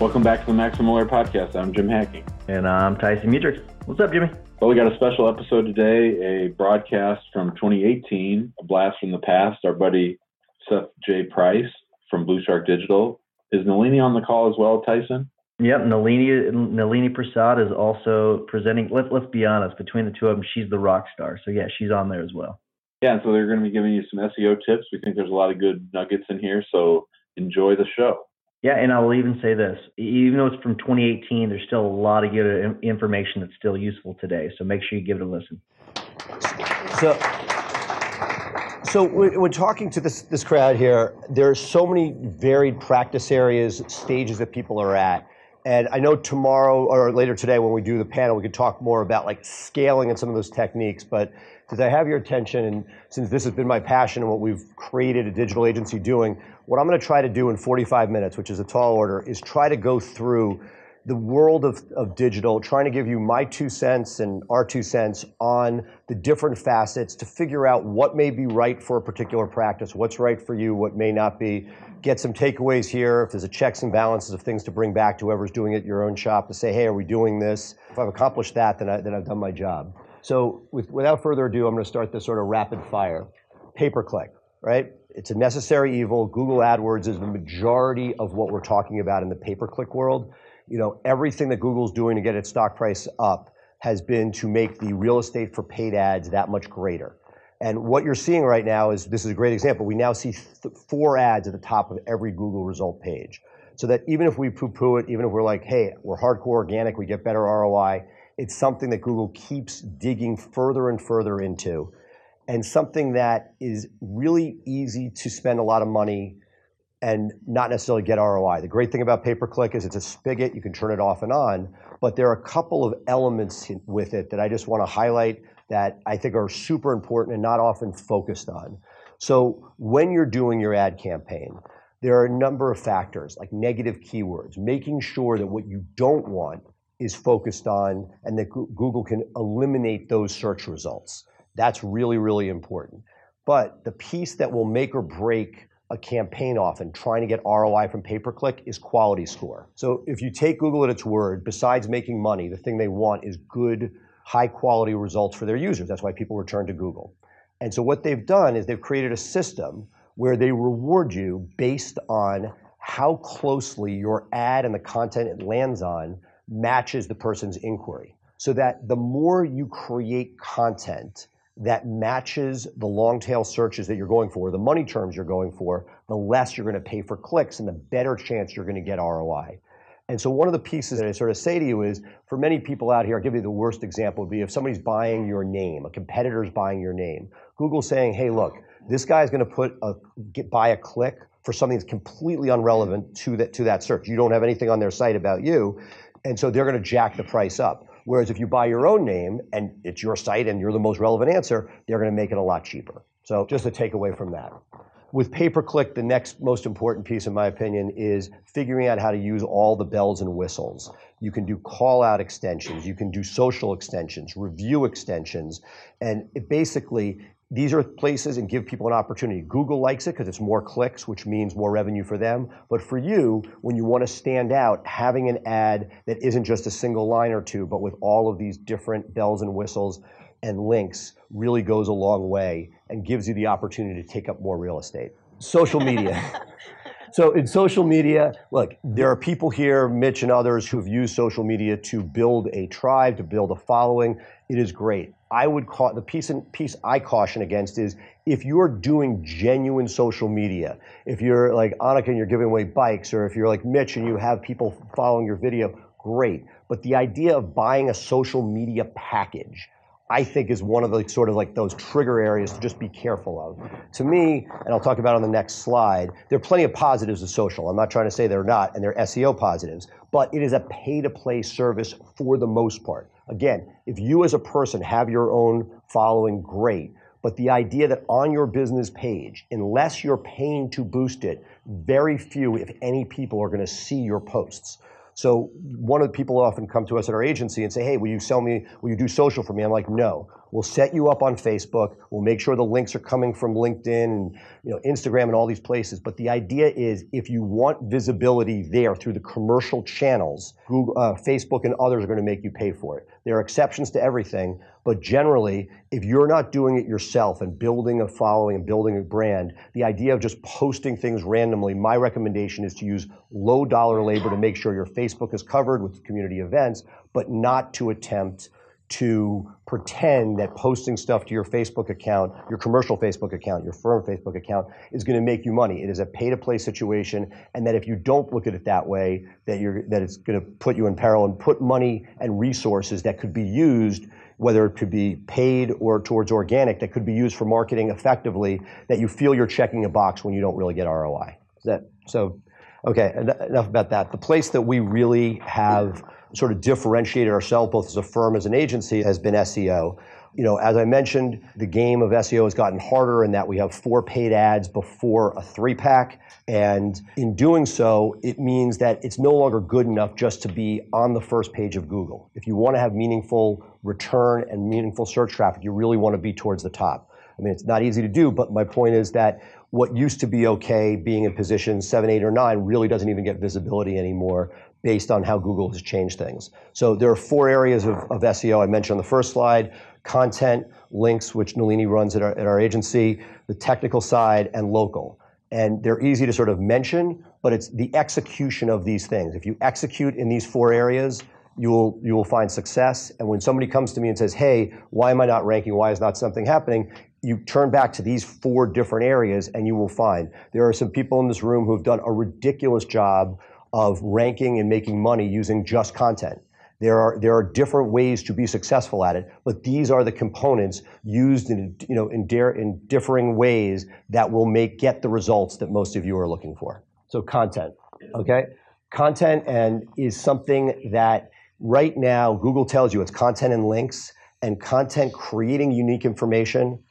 Welcome back to the Maximum Lawyer Podcast. I'm Jim Hacking. And I'm Tyson Mutrux. What's up, Jimmy? Well, we got a special episode today, a broadcast from 2018, a blast from the past. Our buddy Seth J. Price from BluShark Digital. Is Nalini on the call as well, Tyson? Yep, Nalini Nalini Prasad is also presenting. Let's let's be honest, between the two of them, she's the rock star. So yeah, she's on there as well. Yeah, and so they're going to be giving you some SEO tips. We think there's a lot of good nuggets in here, so enjoy the show. Yeah, and I'll even say this: even though it's from 2018, there's still a lot of good information that's still useful today. So make sure you give it a listen. So, so when talking to this this crowd here, there are so many varied practice areas, stages that people are at. And I know tomorrow or later today when we do the panel, we could talk more about like scaling and some of those techniques. But since I have your attention and since this has been my passion and what we've created a digital agency doing, what I'm going to try to do in 45 minutes, which is a tall order, is try to go through the world of, of digital, trying to give you my two cents and our two cents on the different facets to figure out what may be right for a particular practice, what's right for you, what may not be. Get some takeaways here. If there's a checks and balances of things to bring back to whoever's doing it your own shop to say, hey, are we doing this? If I've accomplished that, then, I, then I've done my job. So with, without further ado, I'm going to start this sort of rapid fire. Pay per click, right? It's a necessary evil. Google AdWords is the majority of what we're talking about in the pay per click world. You know, everything that Google's doing to get its stock price up has been to make the real estate for paid ads that much greater. And what you're seeing right now is this is a great example. We now see th- four ads at the top of every Google result page. So that even if we poo poo it, even if we're like, hey, we're hardcore organic, we get better ROI, it's something that Google keeps digging further and further into, and something that is really easy to spend a lot of money and not necessarily get ROI. The great thing about pay per click is it's a spigot, you can turn it off and on, but there are a couple of elements with it that I just want to highlight that I think are super important and not often focused on. So when you're doing your ad campaign, there are a number of factors like negative keywords, making sure that what you don't want is focused on and that Google can eliminate those search results. That's really, really important. But the piece that will make or break a campaign often trying to get ROI from pay per click is quality score. So if you take Google at its word, besides making money, the thing they want is good, high quality results for their users. That's why people return to Google. And so what they've done is they've created a system where they reward you based on how closely your ad and the content it lands on matches the person's inquiry. So that the more you create content that matches the long tail searches that you're going for, the money terms you're going for, the less you're going to pay for clicks and the better chance you're going to get ROI. And so one of the pieces that I sort of say to you is for many people out here, I'll give you the worst example would be if somebody's buying your name, a competitor's buying your name. Google's saying, hey, look, this guy's going to put a get, buy a click for something that's completely irrelevant to that to that search. You don't have anything on their site about you. And so they're going to jack the price up. Whereas if you buy your own name and it's your site and you're the most relevant answer, they're going to make it a lot cheaper. So just a takeaway from that. with pay per click, the next most important piece, in my opinion, is figuring out how to use all the bells and whistles. You can do call out extensions, you can do social extensions, review extensions, and basically these are places and give people an opportunity. Google likes it because it's more clicks, which means more revenue for them. But for you, when you want to stand out, having an ad that isn't just a single line or two, but with all of these different bells and whistles and links really goes a long way and gives you the opportunity to take up more real estate. Social media. so in social media, look, there are people here, Mitch and others, who have used social media to build a tribe, to build a following. It is great. I would call the piece and piece I caution against is if you're doing genuine social media, if you're like Annika and you're giving away bikes, or if you're like Mitch and you have people following your video, great. But the idea of buying a social media package, I think is one of the sort of like those trigger areas to just be careful of. To me, and I'll talk about on the next slide, there are plenty of positives of social. I'm not trying to say they're not, and they're SEO positives, but it is a pay to play service for the most part. Again, if you as a person have your own following, great. But the idea that on your business page, unless you're paying to boost it, very few, if any, people are going to see your posts. So one of the people often come to us at our agency and say, "Hey, will you sell me? Will you do social for me?" I'm like, "No. We'll set you up on Facebook. We'll make sure the links are coming from LinkedIn and you know Instagram and all these places. But the idea is, if you want visibility there through the commercial channels, Google, uh, Facebook, and others are going to make you pay for it. There are exceptions to everything, but generally, if you're not doing it yourself and building a following and building a brand, the idea of just posting things randomly, my recommendation is to use low dollar labor to make sure your Facebook is covered with community events, but not to attempt to pretend that posting stuff to your Facebook account, your commercial Facebook account, your firm Facebook account is going to make you money. It is a pay-to-play situation, and that if you don't look at it that way, that you're that it's going to put you in peril and put money and resources that could be used, whether it could be paid or towards organic, that could be used for marketing effectively, that you feel you're checking a box when you don't really get ROI. Is that so? Okay, enough about that. The place that we really have sort of differentiated ourselves both as a firm as an agency has been SEO. You know, as I mentioned, the game of SEO has gotten harder in that we have four paid ads before a three pack. And in doing so, it means that it's no longer good enough just to be on the first page of Google. If you want to have meaningful return and meaningful search traffic, you really want to be towards the top. I mean, it's not easy to do, but my point is that what used to be okay being in position seven, eight, or nine really doesn't even get visibility anymore based on how Google has changed things. So there are four areas of, of SEO I mentioned on the first slide content, links, which Nalini runs at our, at our agency, the technical side, and local. And they're easy to sort of mention, but it's the execution of these things. If you execute in these four areas, you will you will find success. And when somebody comes to me and says, "Hey, why am I not ranking? Why is not something happening?" You turn back to these four different areas, and you will find there are some people in this room who have done a ridiculous job of ranking and making money using just content. There are, there are different ways to be successful at it, but these are the components used in, you know, in, dare, in differing ways that will make, get the results that most of you are looking for. So content, okay? Content and is something that right now Google tells you it's content and links and content creating unique information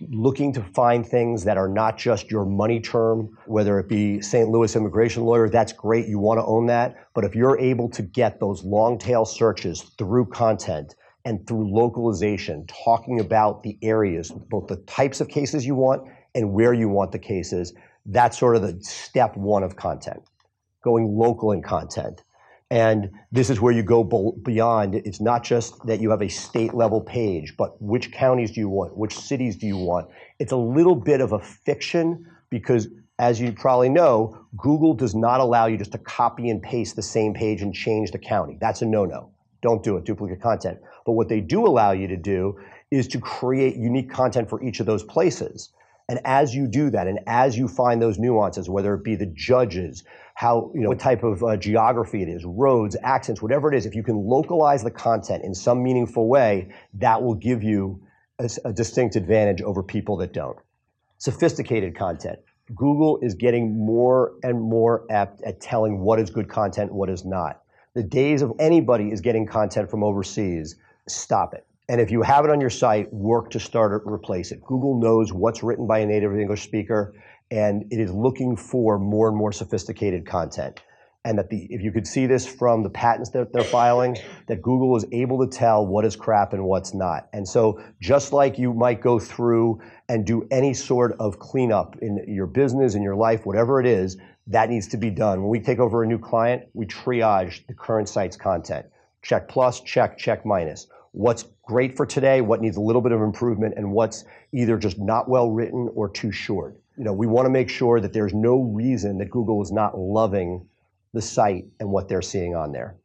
looking to find things that are not just your money term, whether it be St. Louis immigration lawyer, that's great. You want to own that. But if you're able to get those long tail searches through content and through localization, talking about the areas, both the types of cases you want and where you want the cases, that's sort of the step one of content. Going local in content. And this is where you go beyond. It's not just that you have a state level page, but which counties do you want? Which cities do you want? It's a little bit of a fiction because, as you probably know, Google does not allow you just to copy and paste the same page and change the county. That's a no no. Don't do it, duplicate content. But what they do allow you to do is to create unique content for each of those places. And as you do that, and as you find those nuances, whether it be the judges, how, you know, what type of uh, geography it is, roads, accents, whatever it is, if you can localize the content in some meaningful way, that will give you a, a distinct advantage over people that don't. Sophisticated content. Google is getting more and more apt at telling what is good content what is not. The days of anybody is getting content from overseas, stop it. And if you have it on your site, work to start to replace it. Google knows what's written by a native English speaker and it is looking for more and more sophisticated content. And that the, if you could see this from the patents that they're filing, that Google is able to tell what is crap and what's not. And so just like you might go through and do any sort of cleanup in your business, in your life, whatever it is, that needs to be done. When we take over a new client, we triage the current site's content. Check plus, check, check minus. What's great for today, what needs a little bit of improvement, and what's either just not well written or too short. You know, we want to make sure that there's no reason that Google is not loving the site and what they're seeing on there.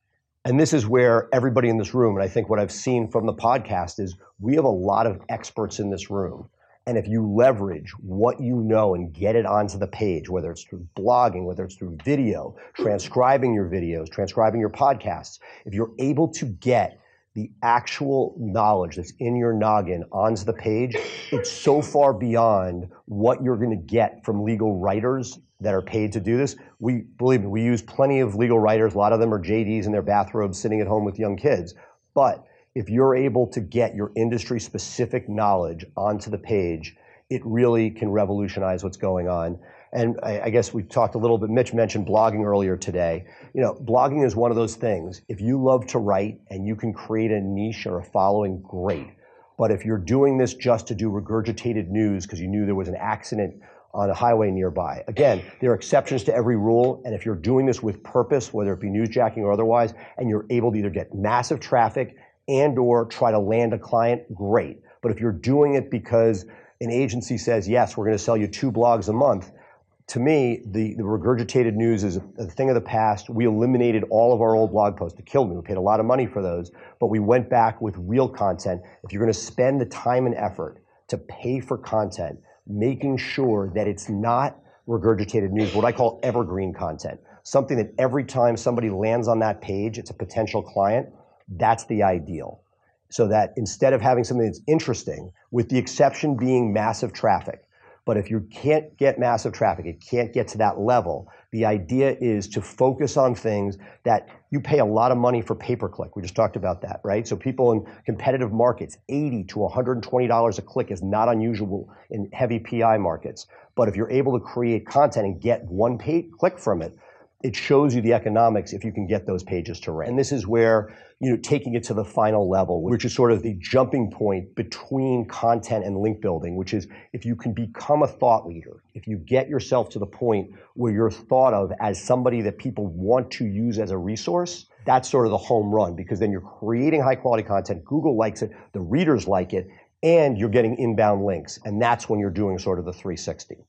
And this is where everybody in this room, and I think what I've seen from the podcast is we have a lot of experts in this room. And if you leverage what you know and get it onto the page, whether it's through blogging, whether it's through video, transcribing your videos, transcribing your podcasts, if you're able to get the actual knowledge that's in your noggin onto the page, it's so far beyond what you're going to get from legal writers that are paid to do this. We believe we use plenty of legal writers. A lot of them are JDs in their bathrobes sitting at home with young kids. But if you're able to get your industry specific knowledge onto the page, it really can revolutionize what's going on. And I, guess we talked a little bit, Mitch mentioned blogging earlier today. You know, blogging is one of those things. If you love to write and you can create a niche or a following, great. But if you're doing this just to do regurgitated news because you knew there was an accident on a highway nearby. Again, there are exceptions to every rule, and if you're doing this with purpose, whether it be newsjacking or otherwise, and you're able to either get massive traffic and or try to land a client, great. But if you're doing it because an agency says, yes, we're going to sell you two blogs a month, to me, the, the regurgitated news is a, thing of the past. We eliminated all of our old blog posts. It killed me. We paid a lot of money for those, but we went back with real content. If you're going to spend the time and effort to pay for content, making sure that it's not regurgitated news, what I call evergreen content, something that every time somebody lands on that page, it's a potential client. That's the ideal. So that instead of having something that's interesting, with the exception being massive traffic, but if you can't get massive traffic, it can't get to that level. The idea is to focus on things that you pay a lot of money for pay per click. We just talked about that, right? So people in competitive markets, 80 to $120 a click is not unusual in heavy PI markets. But if you're able to create content and get one pay click from it, it shows you the economics if you can get those pages to rank. And this is where, you know, taking it to the final level, which is sort of the jumping point between content and link building, which is if you can become a thought leader, if you get yourself to the point where you're thought of as somebody that people want to use as a resource, that's sort of the home run because then you're creating high quality content. Google likes it, the readers like it, and you're getting inbound links. And that's when you're doing sort of the 360.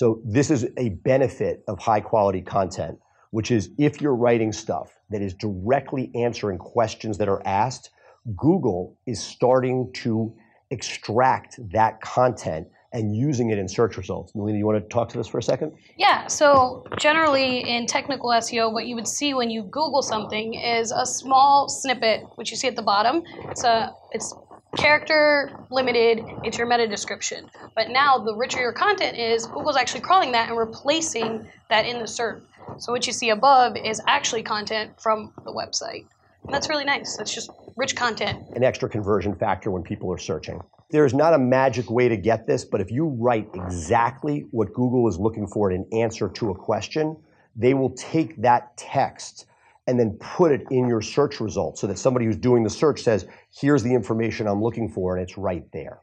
So this is a benefit of high quality content, which is if you're writing stuff that is directly answering questions that are asked, Google is starting to extract that content and using it in search results. Nalini, you want to talk to this for a second? Yeah, so generally in technical SEO, what you would see when you Google something is a small snippet, which you see at the bottom. It's a it's character limited, it's your meta description. But now the richer your content is, Google's actually crawling that and replacing that in the SERP. So what you see above is actually content from the website. And that's really nice. That's just rich content. An extra conversion factor when people are searching. There's not a magic way to get this, but if you write exactly what Google is looking for in an answer to a question, they will take that text and then put it in your search results so that somebody who's doing the search says, here's the information I'm looking for, and it's right there.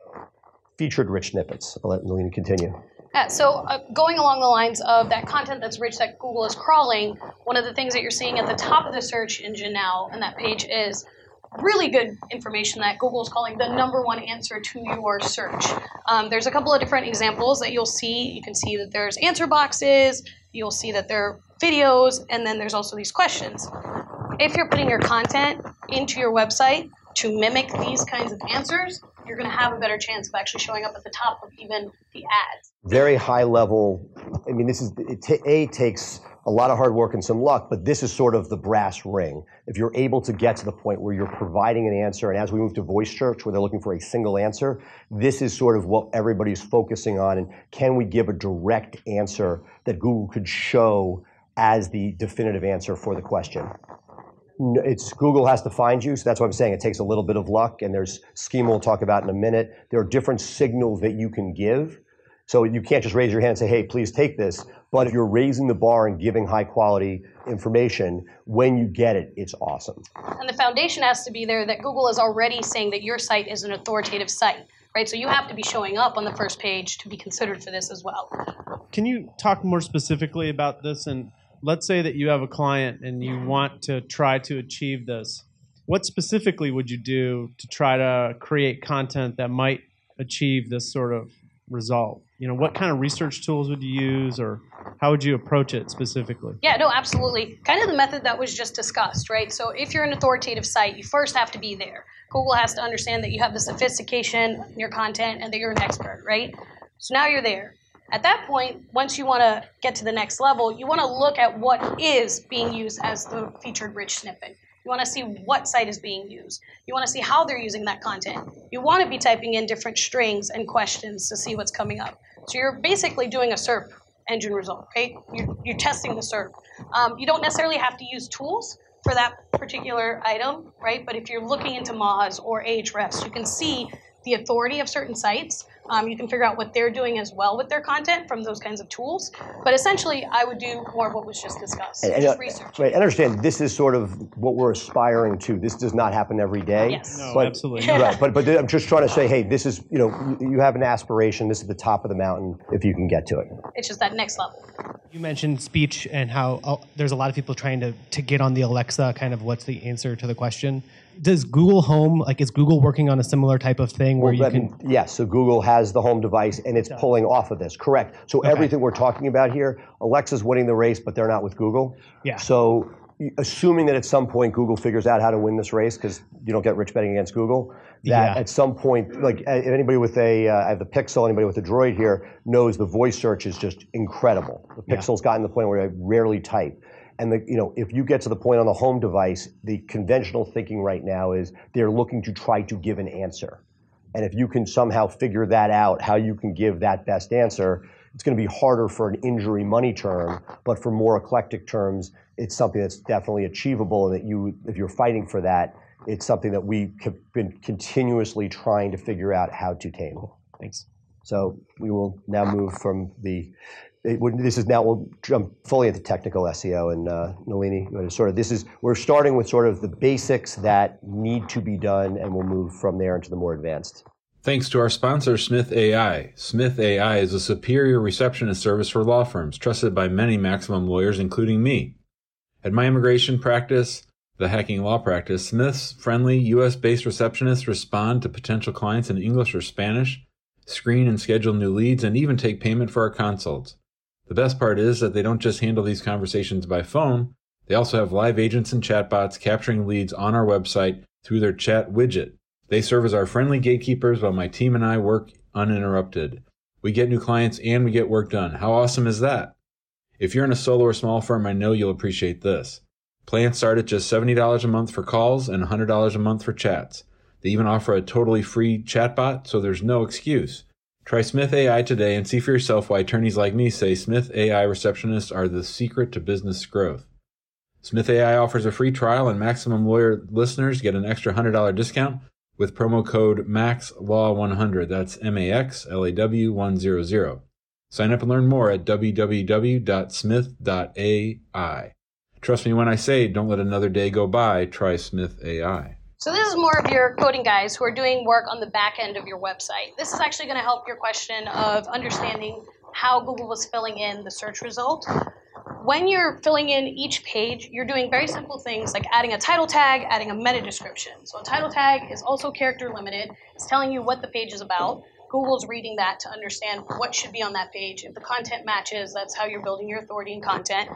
Featured rich snippets. I'll let Nalini continue. Yeah, so uh, going along the lines of that content that's rich that Google is crawling, one of the things that you're seeing at the top of the search engine now and that page is really good information that Google is calling the number one answer to your search. Um, there's a couple of different examples that you'll see. You can see that there's answer boxes, you'll see that there are videos, and then there's also these questions. If you're putting your content into your website to mimic these kinds of answers, you're going to have a better chance of actually showing up at the top of even the ads. Very high level. I mean, this is it takes a lot of hard work and some luck, but this is sort of the brass ring. If you're able to get to the point where you're providing an answer, and as we move to voice search, where they're looking for a single answer, this is sort of what everybody's focusing on. And can we give a direct answer that Google could show as the definitive answer for the question. It's Google has to find you, so that's what I'm saying. It takes a little bit of luck, and there's schema we'll talk about in a minute. There are different signals that you can give So you can't just raise your hand and say, hey, please take this. But if you're raising the bar and giving high quality information, when you get it, it's awesome. And the foundation has to be there that Google is already saying that your site is an authoritative site, right? So you have to be showing up on the first page to be considered for this as well. Can you talk more specifically about this? And let's say that you have a client and you want to try to achieve this. What specifically would you do to try to create content that might achieve this sort of result? You know, what kind of research tools would you use or how would you approach it specifically? Yeah, no, absolutely. Kind of the method that was just discussed, right? So if you're an authoritative site, you first have to be there. Google has to understand that you have the sophistication in your content and that you're an expert, right? So now you're there. At that point, once you want to get to the next level, you want to look at what is being used as the featured rich snippet. You want to see what site is being used. You want to see how they're using that content. You want to be typing in different strings and questions to see what's coming up. So you're basically doing a SERP engine result, right? You're, you're testing the SERP. Um, you don't necessarily have to use tools for that particular item, right? But if you're looking into Moz or Ahrefs, you can see the authority of certain sites um, you can figure out what they're doing as well with their content from those kinds of tools. But essentially, I would do more of what was just discussed, And, and, just uh, research. right, and understand this is sort of what we're aspiring to. This does not happen every day. Yes. No, but, absolutely. Right, but but I'm just trying to say, hey, this is you know you you have an aspiration. This is the top of the mountain if you can get to it. It's just that next level. You mentioned speech and how uh, there's a lot of people trying to, to get on the Alexa, kind of what's the answer to the question. Does Google Home, like, is Google working on a similar type of thing where you can? Yes, so Google has the home device and it's pulling off of this, correct. So everything we're talking about here, Alexa's winning the race, but they're not with Google. Yeah. So assuming that at some point Google figures out how to win this race, because you don't get rich betting against Google, that Yeah. at some point, like if anybody with a, uh, I have the Pixel, anybody with a Droid here knows the voice search is just incredible. The Pixel's gotten to the point where I rarely type. And the, you know, if you get to the point on the home device, the conventional thinking right now is they're looking to try to give an answer. And if you can somehow figure that out, how you can give that best answer, it's going to be harder for an injury money term, but for more eclectic terms, it's something that's definitely achievable. And that you, if you're fighting for that, it's something that we have been continuously trying to figure out how to tame. Thanks. So we will now move from the. This is now we'll jump fully into technical SEO and uh, Nalini. Sort of this is we're starting with sort of the basics that need to be done, and we'll move from there into the more advanced. Thanks to our sponsor, Smith AI. Smith AI is a superior receptionist service for law firms, trusted by many maximum lawyers, including me. At my immigration practice, the hacking law practice, Smith's friendly US based receptionists respond to potential clients in English or Spanish, screen and schedule new leads, and even take payment for our consults. The best part is that they don't just handle these conversations by phone, they also have live agents and chatbots capturing leads on our website through their chat widget. They serve as our friendly gatekeepers while my team and I work uninterrupted. We get new clients and we get work done. How awesome is that? If you're in a solo or small firm, I know you'll appreciate this. Plans start at just $70 a month for calls and $100 a month for chats. They even offer a totally free chatbot, so there's no excuse. Try Smith AI today and see for yourself why attorneys like me say Smith AI receptionists are the secret to business growth. Smith AI offers a free trial, and Maximum Lawyer listeners get an extra $100 discount with promo code MAXLAW100. That's M A X L A W 100. Sign up and learn more at www.smith.ai. Trust me when I say don't let another day go by, try Smith AI. So this is more of your coding guys who are doing work on the back end of your website. This is actually going to help your question of understanding how Google was filling in the search result. When you're filling in each page, you're doing very simple things like adding a title tag, adding a meta description. So a title tag is also character limited. It's telling you what the page is about. Google's reading that to understand what should be on that page. If the content matches, that's how you're building your authority and content.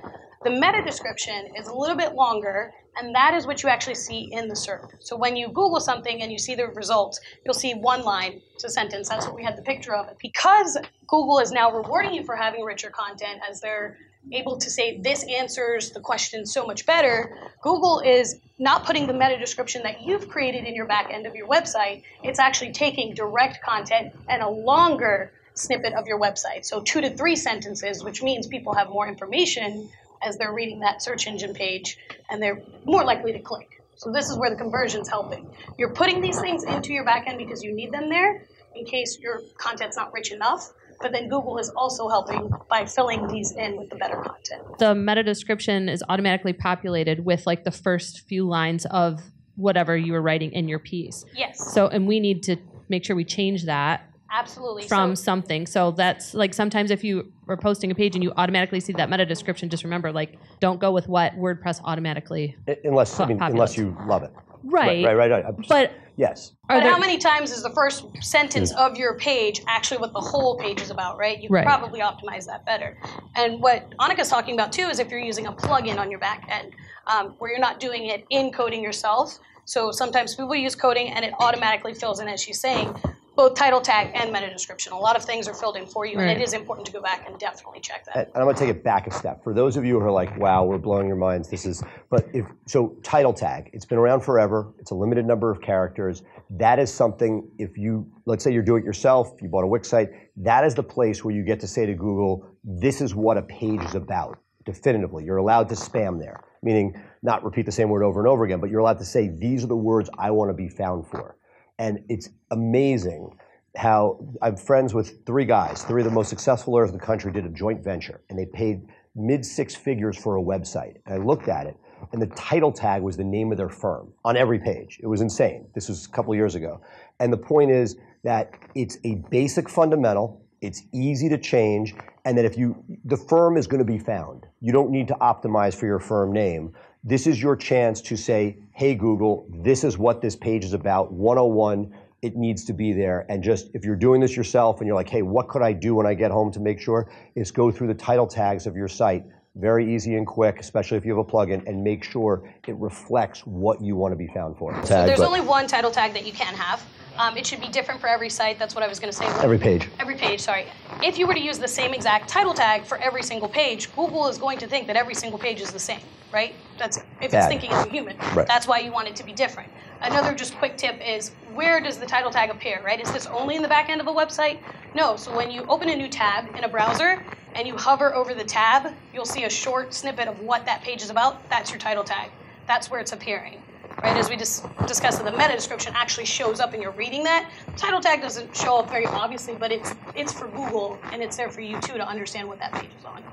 The meta description is a little bit longer, and that is what you actually see in the SERP. So when you Google something and you see the results, you'll see one line to sentence. That's what we had the picture of. Because Google is now rewarding you for having richer content as they're able to say this answers the question so much better, Google is not putting the meta description that you've created in your back end of your website. It's actually taking direct content and a longer snippet of your website. So two to three sentences, which means people have more information as they're reading that search engine page and they're more likely to click. So this is where the conversion's helping. You're putting these things into your backend because you need them there in case your content's not rich enough. but then Google is also helping by filling these in with the better content. The meta description is automatically populated with like the first few lines of whatever you were writing in your piece. Yes. So, and we need to make sure we change that Absolutely. from So- something. So that's like sometimes if you are posting a page and you automatically see that meta description, just remember like don't go with what WordPress automatically. I- Unless, I mean, Populates. unless you love it. Right. Right, right, right. I'm just- But yes. But there, how many times is the first sentence of your page actually what the whole page is about, right? You can Right. probably optimize that better. And what Annika's talking about too is if you're using a plugin on your back end, um, where you're not doing it in coding yourself. So sometimes people use coding and it automatically fills in, as she's saying, both title tag and meta description. A lot of things are filled in for you, and it is important to go back and definitely check that. And I'm going to take it back a step. For those of you who are like, "Wow, we're blowing your minds," this is. But if so, title tag. It's been around forever. It's a limited number of characters. That is something. If you let's say you're doing it yourself, you bought a Wix site. That is the place where you get to say to Google, "This is what a page is about." Definitively, you're allowed to spam there, meaning not repeat the same word over and over again, but you're allowed to say, "These are the words I want to be found for." And it's amazing how I'm friends with three guys, three of the most successful lawyers in the country did a joint venture, and they paid mid six figures for a website. And I looked at it, and the title tag was the name of their firm on every page. It was insane. This was a couple years ago. And the point is that it's a basic fundamental, it's easy to change, and that if you, the firm is going to be found. You don't need to optimize for your firm name. This is your chance to say, hey, Google, this is what this page is about, 101 it needs to be there. And just if you're doing this yourself and you're like, hey, what could I do when I get home to make sure? Is go through the title tags of your site. Very easy and quick, especially if you have a plugin, and make sure it reflects what you want to be found for. So Tag, there's but uh, only one title tag that you can have. Um, it should be different for every site. That's what I was going to say. every page. every page, sorry. If you were to use the same exact title tag for every single page, Google is going to think that every single page is the same, right? That's if it's thinking as a human. Right. That's why you want it to be different. Another just quick tip is where does the title tag appear, right? Is this only in the back end of a website? No. So when you open a new tab in a browser and you hover over the tab, you'll see a short snippet of what that page is about. That's your title tag. That's where it's appearing. Right, as we just discussed, the meta description actually shows up and you're reading that. Title tag doesn't show up very obviously, but it's it's for Google and it's there for you too to understand what that page is on.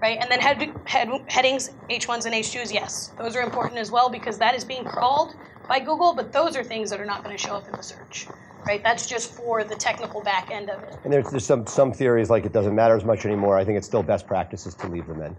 Right, and then head, head, headings, H1s and H2s, yes, those are important as well because that is being crawled by Google, but those are things that are not going to show up in the search. Right, that's just for the technical back end of it. And there's, there's some, some theories like it doesn't matter as much anymore. I think it's still best practices to leave them in.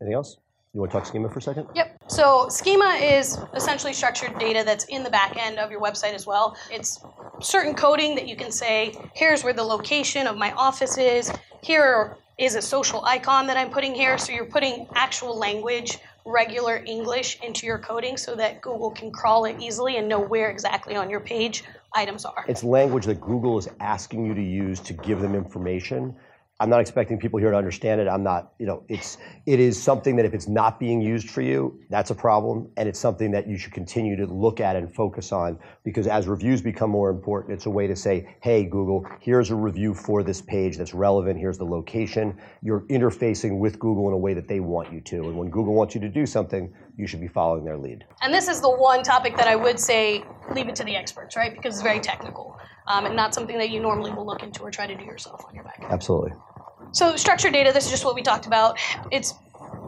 Anything else? You want to talk schema for a second? Yep. So schema is essentially structured data that's in the back end of your website as well. It's certain coding that you can say, here's where the location of my office is. Here is a social icon that I'm putting here. So you're putting actual language, regular English into your coding so that Google can crawl it easily and know where exactly on your page items are. It's language that Google is asking you to use to give them information. I'm not expecting people here to understand it. I'm not, you know, it's it is something that if it's not being used for you, that's a problem, and it's something that you should continue to look at and focus on because as reviews become more important, it's a way to say, "Hey Google, here's a review for this page that's relevant. Here's the location." You're interfacing with Google in a way that they want you to, and when Google wants you to do something, you should be following their lead. And this is the one topic that I would say leave it to the experts, right? Because it's very technical um, and not something that you normally will look into or try to do yourself on your back. Absolutely. So structured data, this is just what we talked about. It's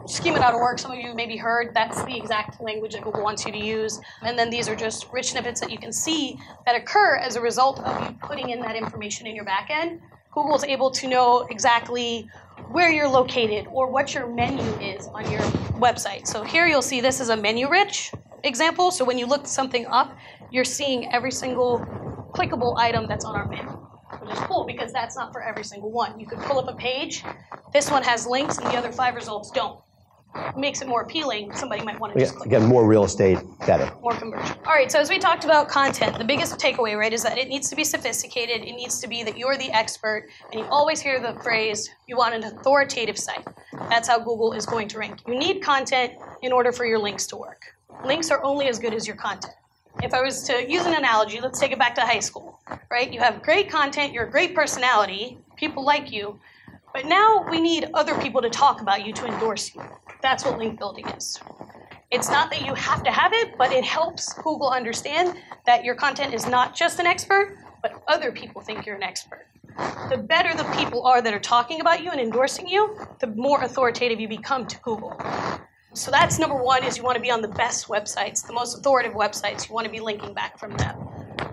schema.org. Some of you maybe heard that's the exact language that Google wants you to use. And then these are just rich snippets that you can see that occur as a result of you putting in that information in your backend. Google is able to know exactly where you're located or what your menu is on your website. So here you'll see this is a menu rich example. So when you look something up, you're seeing every single clickable item that's on our menu which is cool because that's not for every single one. You could pull up a page, this one has links, and the other five results don't. Makes it more appealing. Somebody might want to just click again, more real estate, better. more conversion. All right, so as we talked about content, the biggest takeaway, right, is that it needs to be sophisticated. It needs to be that you're the expert, and you always hear the phrase, you want an authoritative site. That's how Google is going to rank. You need content in order for your links to work. Links are only as good as your content. If I was to use an analogy, let's take it back to high school, right? You have great content, you're a great personality, people like you, but now we need other people to talk about you to endorse you. That's what link building is. It's not that you have to have it, but it helps Google understand that your content is not just an expert, but other people think you're an expert. the better the people are that are talking about you and endorsing you, the more authoritative you become to Google. So that's number one is you want to be on the best websites, the most authoritative websites. You want to be linking back from them.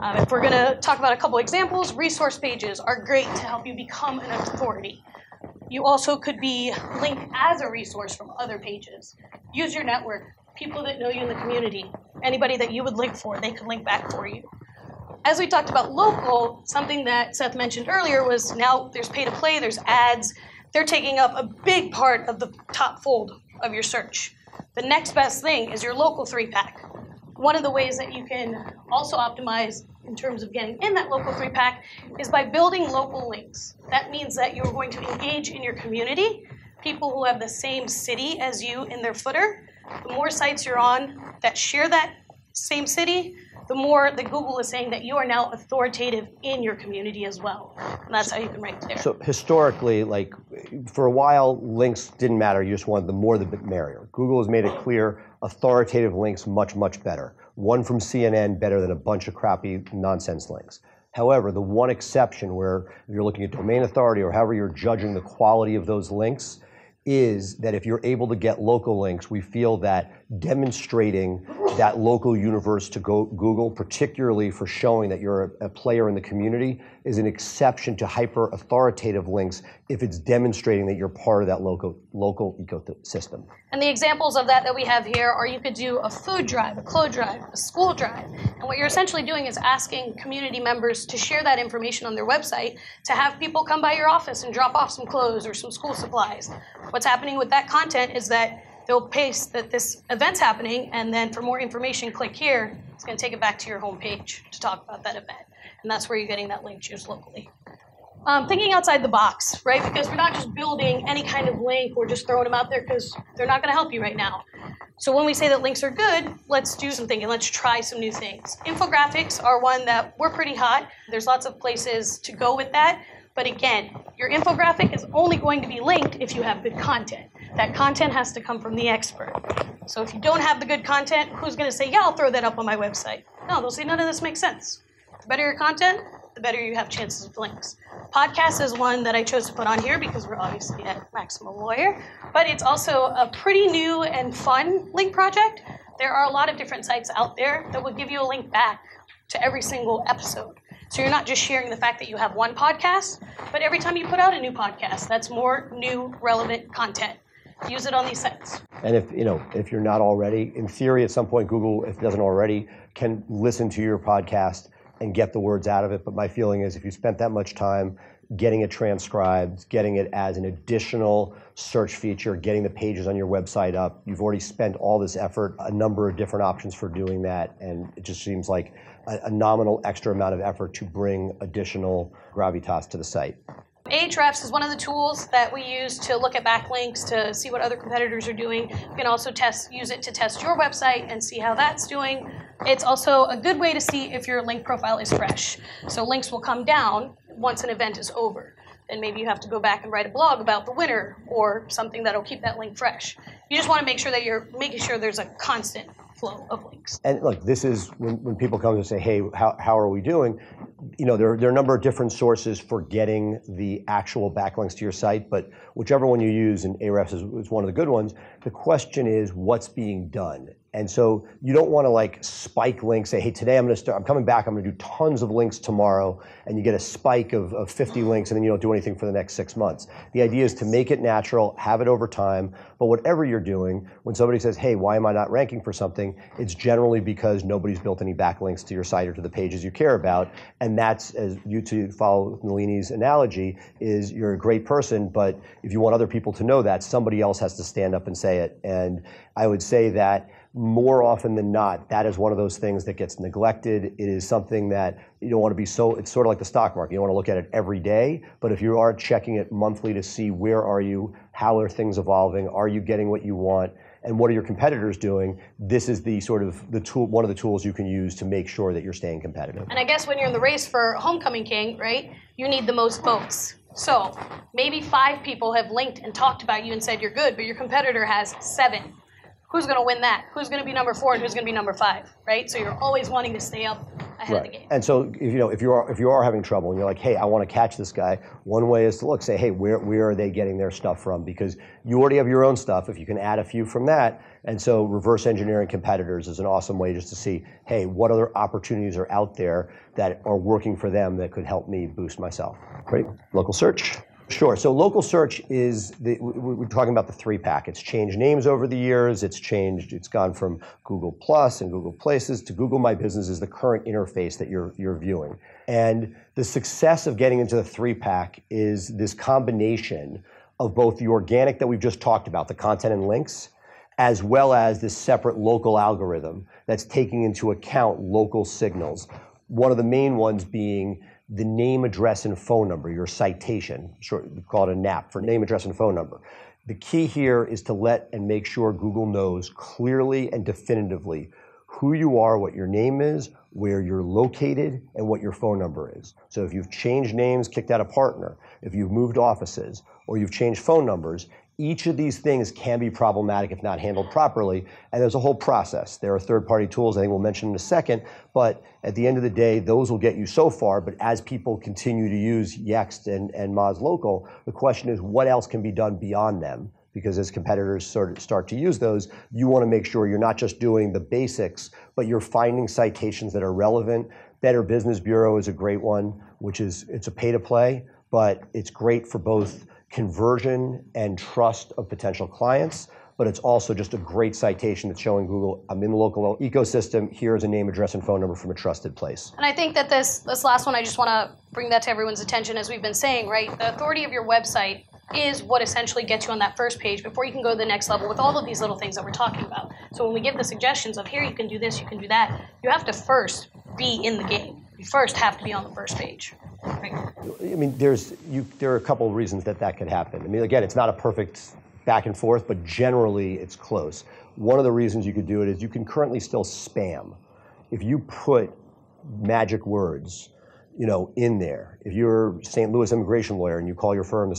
Um, if we're going to talk about a couple examples, resource pages are great to help you become an authority. You also could be linked as a resource from other pages. Use your network, people that know you in the community, anybody that you would link for, they could link back for you. As we talked about local, something that Seth mentioned earlier was now there's pay to play, there's ads. They're taking up a big part of the top fold of your search. The next best thing is your local three pack. One of the ways that you can also optimize in terms of getting in that local three pack is by building local links. That means that you're going to engage in your community, people who have the same city as you in their footer. The more sites you're on that share that same city, the more that Google is saying that you are now authoritative in your community as well. And that's how you can rank there. So historically, like for a while, links didn't matter. You just wanted the more the merrier. Google has made it clear authoritative links much, much better. One from CNN better than a bunch of crappy nonsense links. However, the one exception where you're looking at domain authority or however you're judging the quality of those links is that if you're able to get local links, we feel that demonstrating that local universe to go Google, particularly for showing that you're a, a player in the community, is an exception to hyper authoritative links if it's demonstrating that you're part of that local local ecosystem. And the examples of that that we have here are you could do a food drive, a clothes drive, a school drive. And what you're essentially doing is asking community members to share that information on their website to have people come by your office and drop off some clothes or some school supplies. What's happening with that content is that they'll paste that this event's happening, and then for more information, click here. It's going to take it back to your home page to talk about that event. And that's where you're getting that link used locally. Um, thinking outside the box, right? Because we're not just building any kind of link, we're just throwing them out there because they're not going to help you right now. So when we say that links are good, let's do some thinking. Let's try some new things. Infographics are one that we're pretty hot. There's lots of places to go with that. But again, your infographic is only going to be linked if you have good content. That content has to come from the expert. So if you don't have the good content, who's going to say, yeah, I'll throw that up on my website? No, they'll say, none of this makes sense. The better your content, the better you have chances of links. Podcast is one that I chose to put on here because we're obviously at Maximum Lawyer, but it's also a pretty new and fun link project. There are a lot of different sites out there that will give you a link back to every single episode. So you're not just sharing the fact that you have one podcast, but every time you put out a new podcast, that's more new, relevant content use it on these sites. And if you know, if you're not already, in theory, at some point, Google, if it doesn't already, can listen to your podcast and get the words out of it. But my feeling is, if you spent that much time getting it transcribed, getting it as an additional search feature, getting the pages on your website up, you've already spent all this effort, a number of different options for doing that, and it just seems like a, a nominal extra amount of effort to bring additional gravitas to the site. Ahrefs is one of the tools that we use to look at backlinks to see what other competitors are doing. You can also test use it to test your website and see how that's doing. It's also a good way to see if your link profile is fresh. So links will come down once an event is over. Then maybe you have to go back and write a blog about the winner or something that'll keep that link fresh. You just want to make sure that you're making sure there's a constant flow of links. And look, this is when, when people come and say, hey, how, how are we doing? You know, there, there are a number of different sources for getting the actual backlinks to your site, but whichever one you use, and Ahrefs is, is one of the good ones, the question is what's being done. And so you don't want to like spike links, say, hey, today I'm going to start, I'm coming back, I'm going to do tons of links tomorrow, and you get a spike of, of 50 links, and then you don't do anything for the next six months. The idea is to make it natural, have it over time, but whatever you're doing, when somebody says, hey, why am I not ranking for something, it's generally because nobody's built any backlinks to your site or to the pages you care about. And that's, as you to follow Nalini's analogy, is you're a great person, but if you want other people to know that, somebody else has to stand up and say it. And I would say that more often than not, that is one of those things that gets neglected. It is something that you don't want to be so, it's sort of like the stock market. You don't want to look at it every day, but if you are checking it monthly to see where are you, how are things evolving, are you getting what you want, and what are your competitors doing, this is the sort of the tool, one of the tools you can use to make sure that you're staying competitive. And I guess when you're in the race for homecoming king, right, you need the most votes. So maybe five people have linked and talked about you and said you're good, but your competitor has seven who's going to win that? Who's going to be number four and who's going to be number five, right? So you're always wanting to stay up ahead of the game. And so, if you know, if you are if you are having trouble and you're like, hey, I want to catch this guy, one way is to look, say, hey, where where are they getting their stuff from? Because you already have your own stuff. If you can add a few from that, and so reverse engineering competitors is an awesome way just to see, hey, what other opportunities are out there that are working for them that could help me boost myself. Great. Local search. Sure. So local search is the, we're talking about the three pack. It's changed names over the years. It's changed. It's gone from Google Plus and Google Places to Google My Business is the current interface that you're you're viewing. And the success of getting into the three pack is this combination of both the organic that we've just talked about, the content and links, as well as this separate local algorithm that's taking into account local signals. One of the main ones being the name, address, and phone number, your citation. Short, we call it a NAP for name, address, and phone number. The key here is to let and make sure Google knows clearly and definitively who you are, what your name is, where you're located, and what your phone number is. So if you've changed names, kicked out a partner, if you've moved offices, or you've changed phone numbers, each of these things can be problematic if not handled properly, and there's a whole process. There are third-party tools I think we'll mention in a second, but at the end of the day, those will get you so far. But as people continue to use Yext and, and Moz Local, the question is what else can be done beyond them? Because as competitors sort of start to use those, you want to make sure you're not just doing the basics, but you're finding citations that are relevant. Better Business Bureau is a great one, which is it's a pay to play, but it's great for both conversion and trust of potential clients, but it's also just a great citation that's showing Google, I'm in the local ecosystem, here's a name, address, and phone number from a trusted place. And I think that this this last one, I just want to bring that to everyone's attention, as we've been saying, right? The authority of your website is what essentially gets you on that first page before you can go to the next level with all of these little things that we're talking about. So when we give the suggestions of here you can do this, you can do that, you have to first be in the game. You first have to be on the first page. Right? I mean, there's you, there are a couple of reasons that that could happen. I mean, again, it's not a perfect back and forth, but generally it's close. One of the reasons you could do it is you can currently still spam. If you put magic words, you know, in there. If you're St. Louis immigration lawyer and you call your firm the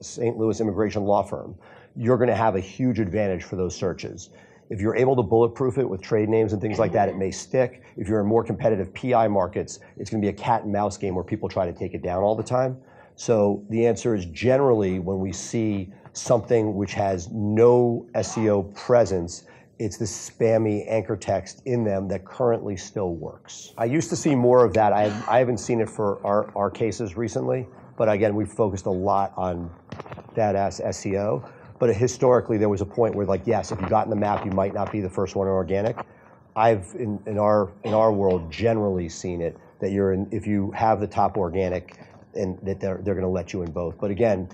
St. Louis immigration law firm, you're going to have a huge advantage for those searches. If you're able to bulletproof it with trade names and things like that, it may stick. If you're in more competitive PI markets, it's going to be a cat and mouse game where people try to take it down all the time. So the answer is generally when we see something which has no SEO presence, it's the spammy anchor text in them that currently still works. I used to see more of that. I, I haven't seen it for our, our cases recently, but again, we've focused a lot on that SEO. But historically, there was a point where, like, yes, if you got in the map, you might not be the first one in organic. I've in, our in our world generally seen it that you're in if you have the top organic, and that they're they're going to let you in both. But again,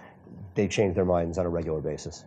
they change their minds on a regular basis.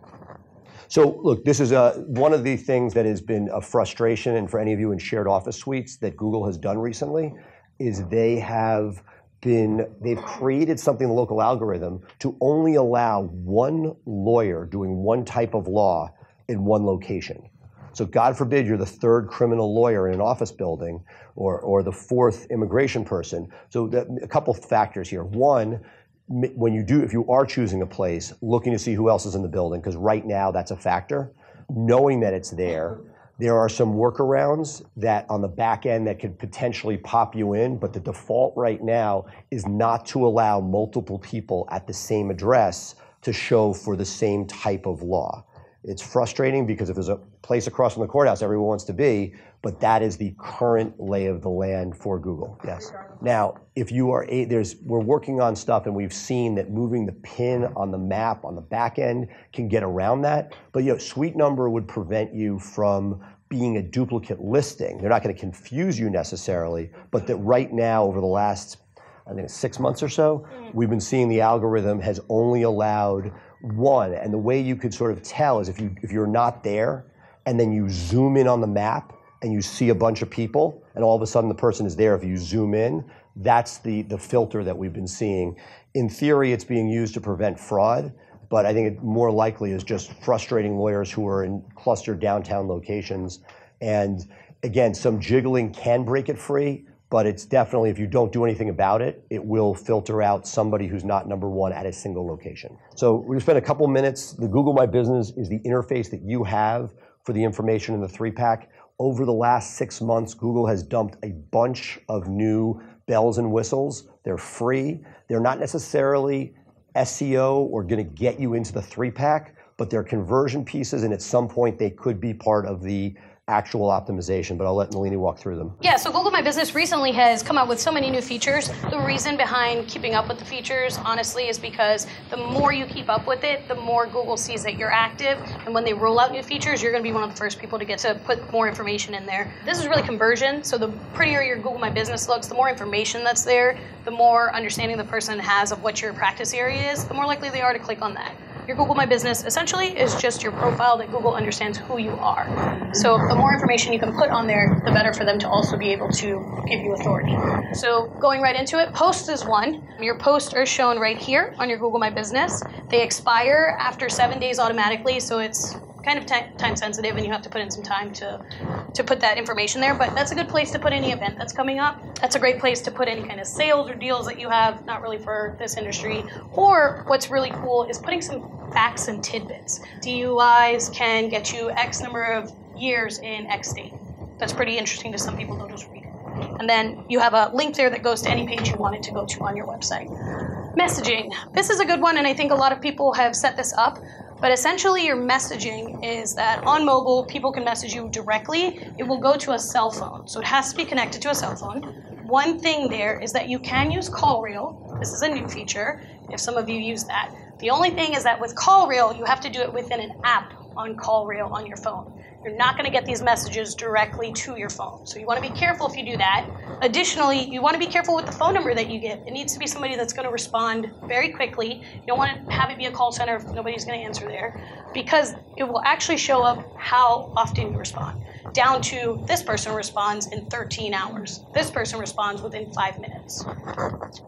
So look, this is one of the things that has been a frustration, and for any of you in shared office suites that Google has done recently, is they have been they've created something the local algorithm to only allow one lawyer doing one type of law in one location. So God forbid you're the third criminal lawyer in an office building or, or the fourth immigration person. So that, a couple factors here. One, when you do, if you are choosing a place, looking to see who else is in the building, because right now that's a factor. Knowing that it's there, there are some workarounds that on the back end that could potentially pop you in, but the default right now is not to allow multiple people at the same address to show for the same type of law. It's frustrating because if there's a place across from the courthouse everyone wants to be, but that is the current lay of the land for Google. Yes. Now, if you are a, there's we're working on stuff and we've seen that moving the pin on the map on the back end can get around that. But you know, suite number would prevent you from being a duplicate listing. They're not going to confuse you necessarily, but that right now over the last I think six months or so, mm. we've been seeing the algorithm has only allowed one. And the way you could sort of tell is if you if you're not there and then you zoom in on the map and you see a bunch of people and all of a sudden the person is there if you zoom in that's the the filter that we've been seeing in theory it's being used to prevent fraud but i think it more likely is just frustrating lawyers who are in clustered downtown locations and again some jiggling can break it free but it's definitely if you don't do anything about it, it will filter out somebody who's not number one at a single location. So we're gonna spend a couple minutes. The Google My Business is the interface that you have for the information in the three pack. over the last six months, Google has dumped a bunch of new bells and whistles. They're free. They're not necessarily SEO or going to get you into the three pack, but they're conversion pieces, and at some point they could be part of the actual optimization, but I'll let Nalini walk through them. Yeah, so Google My Business recently has come out with so many new features. The reason behind keeping up with the features, honestly, is because the more you keep up with it, the more Google sees that you're active. And when they roll out new features, you're going to be one of the first people to get to put more information in there. This is really conversion. So the prettier your Google My Business looks, the more information that's there, the more understanding the person has of what your practice area is, the more likely they are to click on that. Your Google My Business essentially is just your profile that Google understands who you are. So the more information you can put on there, the better for them to also be able to give you authority. So going right into it, posts is one. Your posts are shown right here on your Google My Business. They expire after seven days automatically, so it's kind of time sensitive and you have to put in some time to to put that information there but that's a good place to put any event that's coming up. That's a great place to put any kind of sales or deals that you have not really for this industry. Or what's really cool is putting some facts and tidbits. DUIs can get you x number of years in x state. That's pretty interesting to some people they'll just read it. And then you have a link there that goes to any page you want it to go to on your website. Messaging. This is a good one and i think a lot of people have set this up but essentially, your messaging is that on mobile, people can message you directly. It will go to a cell phone. So it has to be connected to a cell phone. One thing there is that you can use CallRail. This is a new feature, if some of you use that. The only thing is that with CallRail, you have to do it within an app on CallRail on your phone. You're not going to get these messages directly to your phone. So you want to be careful if you do that. Additionally, you want to be careful with the phone number that you get. It needs to be somebody that's going to respond very quickly. You don't want to have it be a call center if nobody's going to answer there because it will actually show up how often you respond. Down to this person responds in 13 hours. This person responds within five minutes.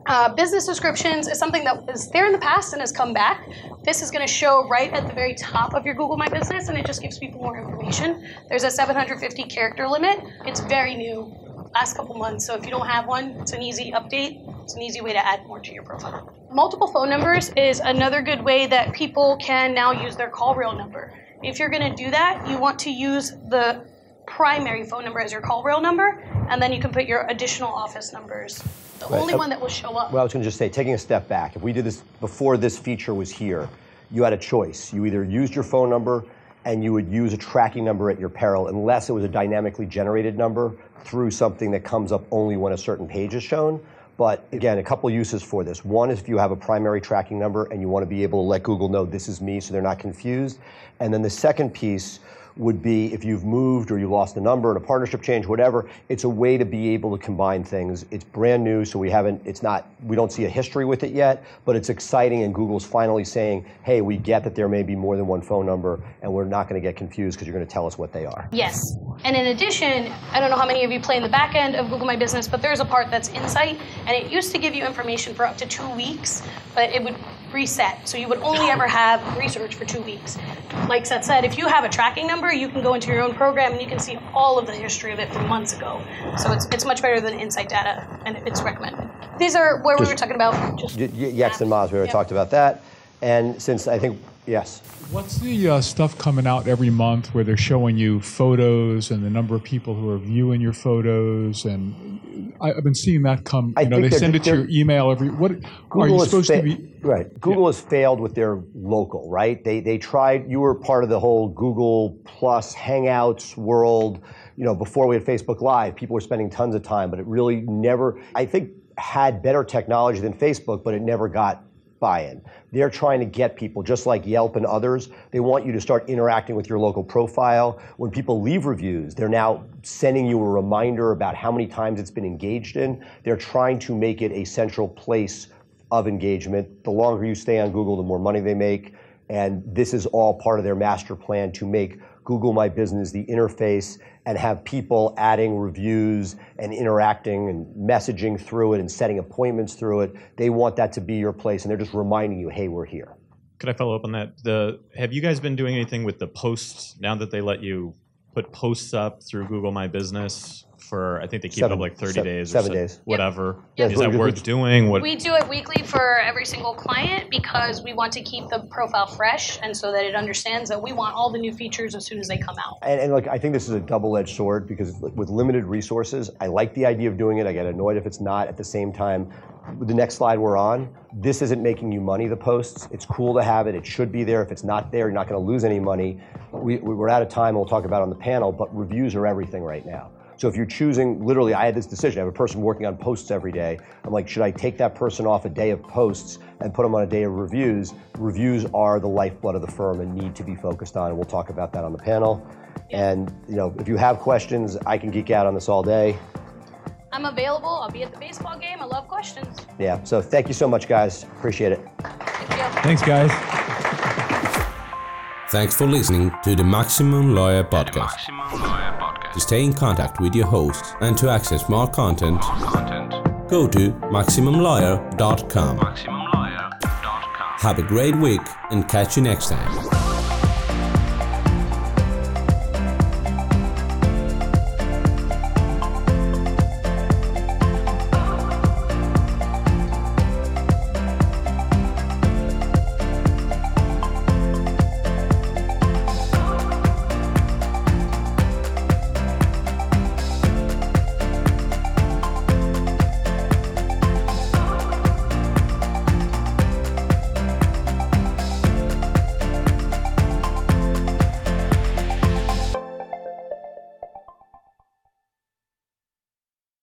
Uh, business descriptions is something that was there in the past and has come back. This is going to show right at the very top of your Google My Business, and it just gives people more information. There's a 750 character limit. It's very new, last couple months. So if you don't have one, it's an easy update. It's an easy way to add more to your profile. Multiple phone numbers is another good way that people can now use their CallRail number. If you're going to do that, you want to use the primary phone number as your call CallRail number, and then you can put your additional office numbers. The Right. only Uh, one that will show up. Well, I was going to just say, taking a step back, if we did this before this feature was here, you had a choice. You either used your phone number and you would use a tracking number at your peril, unless it was a dynamically generated number through something that comes up only when a certain page is shown. But again, a couple uses for this. One is if you have a primary tracking number and you want to be able to let Google know this is me so they're not confused. And then the second piece would be if you've moved or you lost a number and a partnership change, whatever, it's a way to be able to combine things. It's brand new, so we haven't, it's not, we don't see a history with it yet, but it's exciting and Google's finally saying, hey, we get that there may be more than one phone number and we're not going to get confused because you're going to tell us what they are. Yes. And in addition, I don't know how many of you play in the back end of Google My Business, but there's a part that's Insight, and it used to give you information for up to two weeks, but it would reset. So you would only ever have research for two weeks. Like Seth said, if you have a tracking number, you can go into your own program and you can see all of the history of it from months ago. So it's, it's much better than Insight data, and it's recommended. These are where we were talking about just Y- y- and Moz, we already Yep. talked about that. And since I think, yes. What's the uh, stuff coming out every month where they're showing you photos and the number of people who are viewing your photos? And I, I've been seeing that come. I You know, they send it to your email every. What are you supposed fa- to be? Right. Google has failed with their local, right? They they tried. You were part of the whole Google Plus Hangouts world. You know, before we had Facebook Live, people were spending tons of time, but it really never. I think had better technology than Facebook, but it never got buy-in. They're trying to get people, just like Yelp and others. They want you to start interacting with your local profile. When people leave reviews, they're now sending you a reminder about how many times it's been engaged in. They're trying to make it a central place of engagement. The longer you stay on Google, the more money they make. And this is all part of their master plan to make Google My Business the interface and have people adding reviews and interacting and messaging through it and setting appointments through it. They want that to be your place and they're just reminding you, hey, we're here. Could I follow up on that? The have you guys been doing anything with the posts now that they let you put posts up through Google My Business for I think they keep it up like 30 seven- days or seven so- days. whatever. Yeah, Is really that good. worth doing? What We do it weekly for every single client because we want to keep the profile fresh and so that it understands that we want all the new features as soon as they come out. And, and look, I think this is a double-edged sword because with limited resources, I like the idea of doing it. I get annoyed if it's not. At the same time, the next slide we're on, this isn't making you money. The posts, it's cool to have it. It should be there. If it's not there, you're not going to lose any money. We, we're out of time. We'll talk about it on the panel, but reviews are everything right now. So if you're choosing, literally, I had this decision. I have a person working on posts every day. I'm like, should I take that person off a day of posts and put them on a day of reviews? Reviews are the lifeblood of the firm and need to be focused on. And we'll talk about that on the panel. And you know, if you have questions, I can geek out on this all day. I'm available. I'll be at the baseball game. I love questions. Yeah. So thank you so much, guys. Appreciate it. Thanks, guys. Thanks for listening to the Maximum Lawyer Podcast. To stay in contact with your hosts and to access more content, go to MaximumLawyer.com. MaximumLawyer.com. Have a great week and catch you next time.